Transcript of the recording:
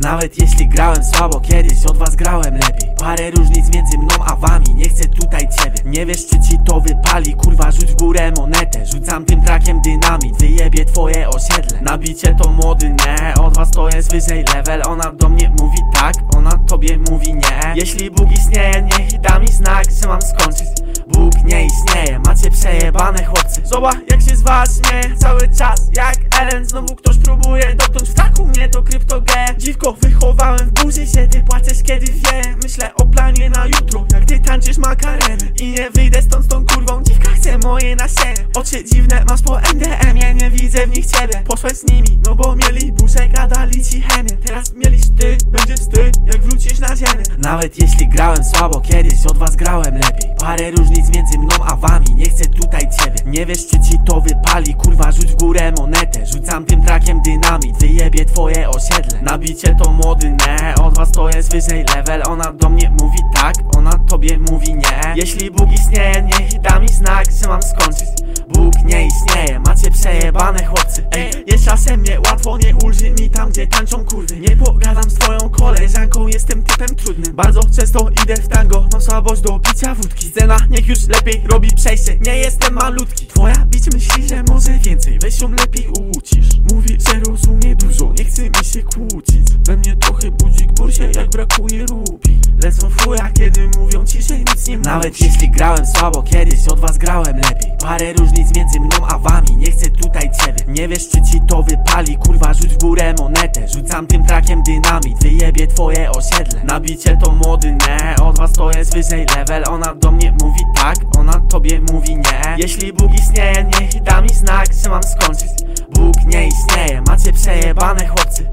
Nawet jeśli grałem słabo kiedyś, od was grałem lepiej. Parę różnic między mną a wami, nie chcę tutaj ciebie. Nie wiesz czy ci to wypali, kurwa rzuć w górę monetę. Rzucam tym trakiem dynamit, wyjebie twoje osiedle. Nabicie to młody, nie, od was to jest wyżej level. Ona do mnie mówi tak, ona tobie mówi nie. Jeśli Bóg istnieje, niech da mi znak, że mam skończyć. Bóg nie istnieje, macie przejebane chłopcy. Zobacz jak się z was śmieje cały czas Jak Ellen, znowu ktoś próbuje dotknąć w taku mnie to kryptoge Dziwko wychowałem w burzy się, ty płaczesz kiedy wie. Myślę o planie na jutro, jak ty tańczysz makarenę I nie wyjdę stąd z tą kurwą, dziwka chce moje nasienie Oczy dziwne masz po MDM, ja nie widzę w nich ciebie. Poszłeś z nimi, no bo mieli burzę, gadali ci chemię Teraz mieliś ty, będzie wstyd, jak wrócisz na ziemię. Nawet jeśli grałem słabo kiedyś, od was grałem lepiej. Parę różnic między mną a wami, nie chcę tutaj ciebie. Nie wiesz czy ci to wypali, kurwa rzuć w górę monetę Rzucam tym trakiem dynamit, wyjebie twoje osiedle. Nabicie to młody, nie, od was to jest wyżej level. Ona do mnie mówi tak, ona tobie mówi nie. Jeśli Bóg istnieje, niech da mi znak, że mam skończyć. Bóg nie istnieje, macie przejebane chłopcy. Ej, czasem nie łatwo, nie ulży mi tam gdzie tańczą kurwy. Nie pogadam z twoją koleżanką, jestem typem trudnym. Bardzo często idę w tango, mam słabość do picia wódki. Scena niech już lepiej robi przejście, nie jestem malutki. Twoja bić myśli, że może więcej, weź ją lepiej ucisz Mówi, że rozumie dużo, nie chce mi się kłócić. We mnie trochę budzik bursie, jak brakuje Nawet jeśli grałem słabo kiedyś, od was grałem lepiej. Parę różnic między mną a wami, nie chcę tutaj ciebie. Nie wiesz czy ci to wypali, kurwa rzuć w górę monetę. Rzucam tym trakiem dynamit, wyjebie twoje osiedle. Nabicie to młody, nie, od was to jest wyżej level. Ona do mnie mówi tak, ona tobie mówi nie. Jeśli Bóg istnieje, niech da mi znak, że mam skończyć. Bóg nie istnieje, macie przejebane chłopcy